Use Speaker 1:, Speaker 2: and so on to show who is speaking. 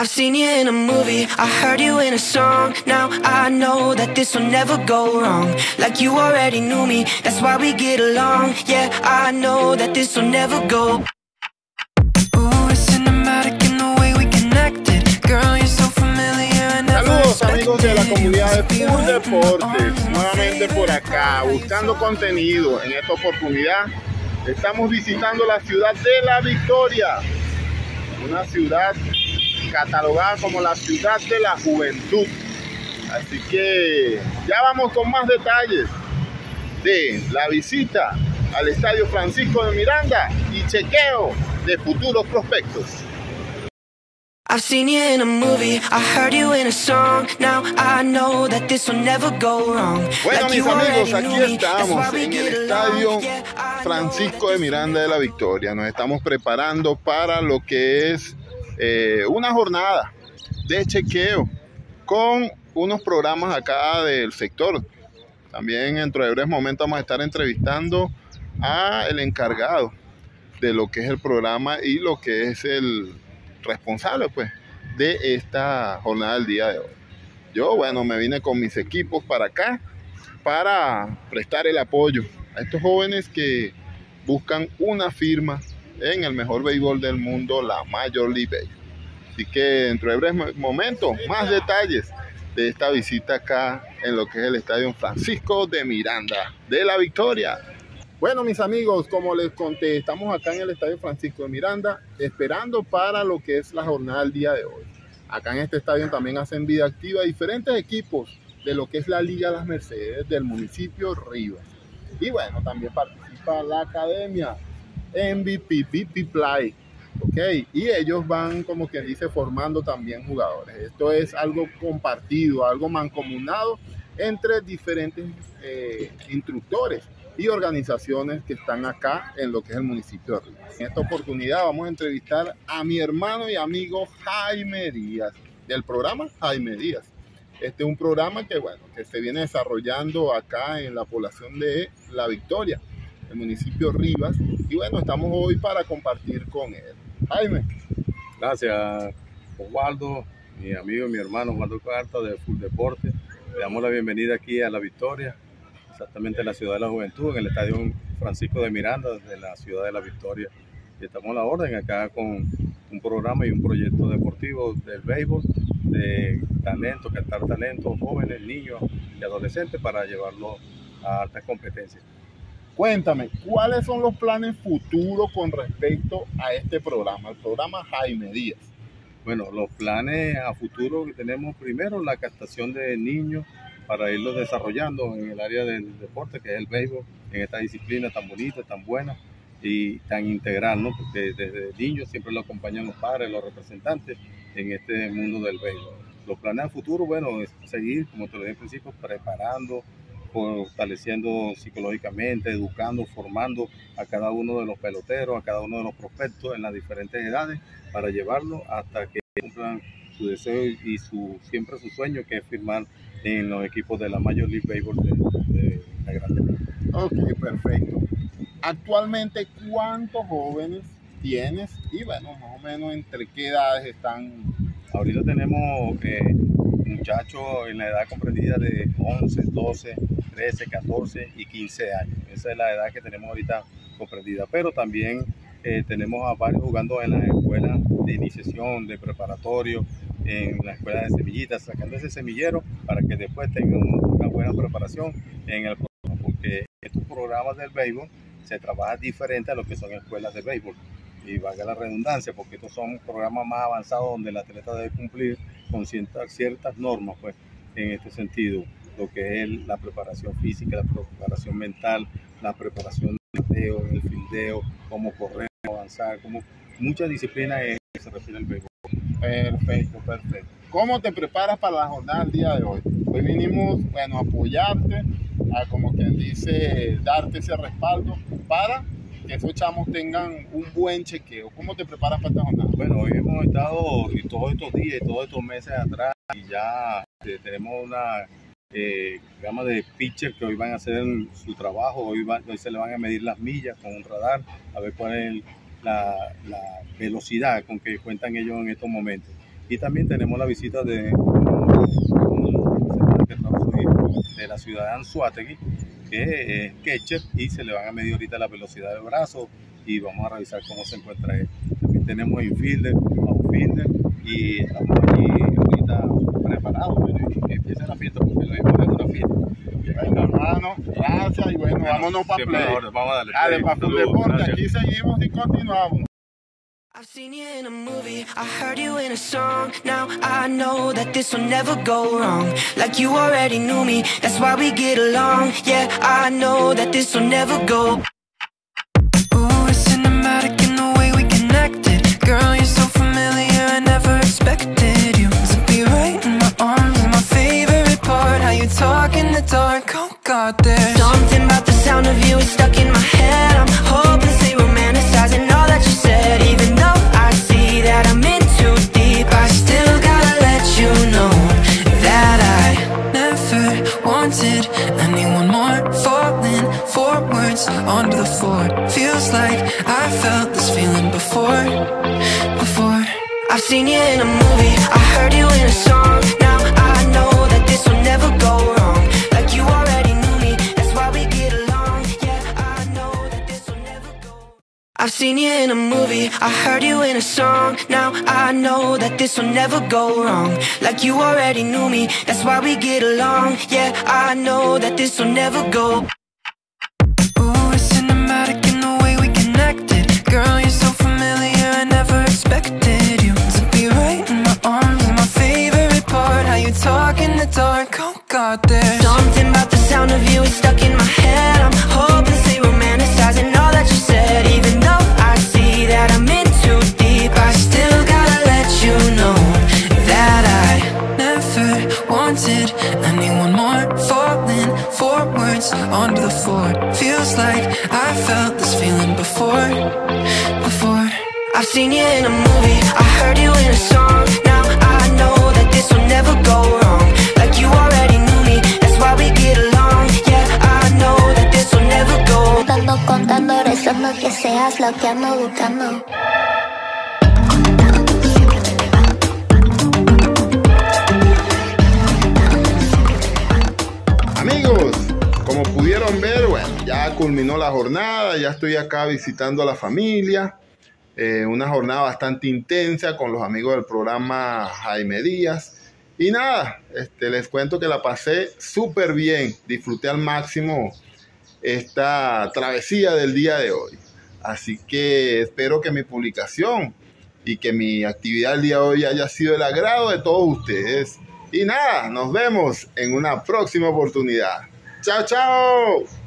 Speaker 1: I've seen you in a movie, I heard you in a song. Now I know that this will never go wrong. Like you already knew me, that's why we get along. Yeah, I know that this will never go.
Speaker 2: Saludos amigos de la comunidad de Full Deportes, nuevamente por acá, buscando contenido. En esta oportunidad estamos visitando la ciudad de La Victoria, una ciudad catalogada como la ciudad de la juventud. Así que ya vamos con más detalles de la visita al Estadio Francisco de Miranda y chequeo de futuros prospectos.
Speaker 1: I've seen you in a movie, I heard you in a song. Now I know that this will never go wrong.
Speaker 2: Bueno, mis amigos, aquí estamos en el estadio Francisco de Miranda de la Victoria. Nos estamos preparando para lo que es eh, una jornada de chequeo con unos programas acá del sector. También dentro de breves momentos vamos a estar entrevistando a el encargado de lo que es el programa y lo que es el responsable pues de esta jornada del día de hoy. Yo, bueno, me vine con mis equipos para acá para prestar el apoyo a estos jóvenes que buscan una firma en el mejor béisbol del mundo, la Major League Baseball. Así que dentro de breves momentos, más detalles de esta visita acá en lo que es el Estadio Francisco de Miranda de la Victoria. Bueno, mis amigos, como les conté, estamos acá en el Estadio Francisco de Miranda esperando para lo que es la jornada del día de hoy. Acá en este estadio también hacen vida activa diferentes equipos de lo que es la Liga Las Mercedes del municipio Rivas. Y bueno, también participa la academia MVP, BP Play. Ok, y ellos van, como quien dice, formando también jugadores. Esto es algo compartido, algo mancomunado entre diferentes eh, instructores y organizaciones que están acá en lo que es el municipio de Rivas. En esta oportunidad vamos a entrevistar a mi hermano y amigo Jaime Díaz, del programa Jaime Díaz. Este es un programa que, bueno, que se viene desarrollando acá en la población de La Victoria, el municipio Rivas. Y bueno, estamos hoy para compartir con él. Jaime,
Speaker 3: Gracias, Osvaldo, mi amigo mi hermano Osvaldo Carta de Full Deporte. Le damos la bienvenida aquí a La Victoria, exactamente en la ciudad de la juventud, en el Estadio Francisco de Miranda, de la ciudad de La Victoria. Y estamos a la orden acá con un programa y un proyecto deportivo del béisbol, de talento, captar talentos jóvenes, niños y adolescentes para llevarlos a altas competencias.
Speaker 2: Cuéntame, ¿cuáles son los planes futuros con respecto a este programa, el programa Jaime Díaz?
Speaker 3: Bueno, los planes a futuro que tenemos primero la captación de niños para irlos desarrollando en el área del deporte, que es el béisbol, en esta disciplina tan bonita, tan buena y tan integral, ¿no? Porque desde niños siempre lo acompañan los padres, los representantes en este mundo del béisbol. Los planes a futuro, bueno, es seguir, como te lo dije al principio, preparando, fortaleciendo psicológicamente, educando, formando a cada uno de los peloteros, a cada uno de los prospectos en las diferentes edades para llevarlo hasta que cumplan su deseo y su siempre su sueño que es firmar en los equipos de la Major League Baseball de, la Grande.
Speaker 2: Ok, perfecto. Actualmente, ¿cuántos jóvenes tienes? Y bueno, más o menos entre qué edades están.
Speaker 3: Ahorita tenemos eh, muchachos en la edad comprendida de 11, 12, 13, 14 y 15 años. Esa es la edad que tenemos ahorita comprendida. Pero también eh, tenemos a varios jugando en las escuelas de iniciación, de preparatorio, en la escuela de semillitas, sacando ese semillero para que después tengan una buena preparación en el programa. Porque estos programas del béisbol se trabaja diferente a lo que son escuelas de béisbol. Y valga la redundancia, porque estos son programas más avanzados donde el atleta debe cumplir con ciertas, normas, pues, en este sentido, lo que es la preparación física, la preparación mental, la preparación del fildeo, el fildeo, cómo correr, cómo avanzar, como muchas disciplinas en que se refiere al béisbol.
Speaker 2: Perfecto, perfecto. ¿Cómo te preparas para la jornada del día de hoy? Hoy vinimos, bueno, a apoyarte, a como quien dice, darte ese respaldo para esos chamos tengan un buen chequeo. ¿Cómo te preparas para esta jornada?
Speaker 3: Bueno, hoy hemos estado y todos estos días y todos estos meses atrás y ya eh, tenemos una eh, gama de pitchers que hoy van a hacer su trabajo, hoy, se le van a medir las millas con un radar, a ver cuál es la, velocidad con que cuentan ellos en estos momentos. Y también tenemos la visita de, de la ciudad de Anzuategui, que es Ketcher, y se le van a medir ahorita la velocidad del brazo y vamos a revisar cómo se encuentra él. También tenemos infielder, outfielder y estamos aquí ahorita preparados. que empieza la fiesta porque lo en una fiesta.
Speaker 2: Bueno, hermano, gracias y bueno, vámonos para play.
Speaker 3: Vamos a darle.
Speaker 2: Dale, para Deporte, aquí seguimos y continuamos.
Speaker 1: I've seen you in a movie, I heard you in a song. Now I know that this will never go wrong. Like you already knew me, that's why we get along. Yeah, I know that this will never go. Ooh, it's cinematic in the way we connected. Girl, you're so familiar, I never expected you to be right in my arms. And my favorite part, how you talk in the dark. Oh God, there's something about the sound of you is stuck in my head. Forwards onto the floor. Feels like I felt this feeling before, before. I've seen you in a movie, I heard you in a song. Now I know that this will never go wrong. Like you already knew me, that's why we get along. Yeah, I know that this will never go. I've seen you in a movie, I heard you in a song. Now I know that this will never go wrong. Like you already knew me, that's why we get along. Yeah, I know that this will never go. Talk in the dark. Oh God, there's something about the sound of you is stuck in my head. I'm hopelessly romanticizing all that you said. Even though I see that I'm in too deep, I still gotta let you know that I never wanted anyone more. Falling forwards onto the floor. Feels like I felt this feeling before, before. I've seen you in a movie, I heard you in a song.
Speaker 4: Contando, rezando que seas lo que ando buscando.
Speaker 2: Amigos, como pudieron ver, bueno, ya culminó la jornada, ya estoy acá visitando a la familia. Eh, una jornada bastante intensa con los amigos del programa Jaime Díaz. Y nada, este, les cuento que la pasé súper bien, disfruté al máximo esta travesía del día de hoy. Así que espero que mi publicación y que mi actividad el día de hoy haya sido el agrado de todos ustedes. Y nada, nos vemos en una próxima oportunidad. Chao, chao.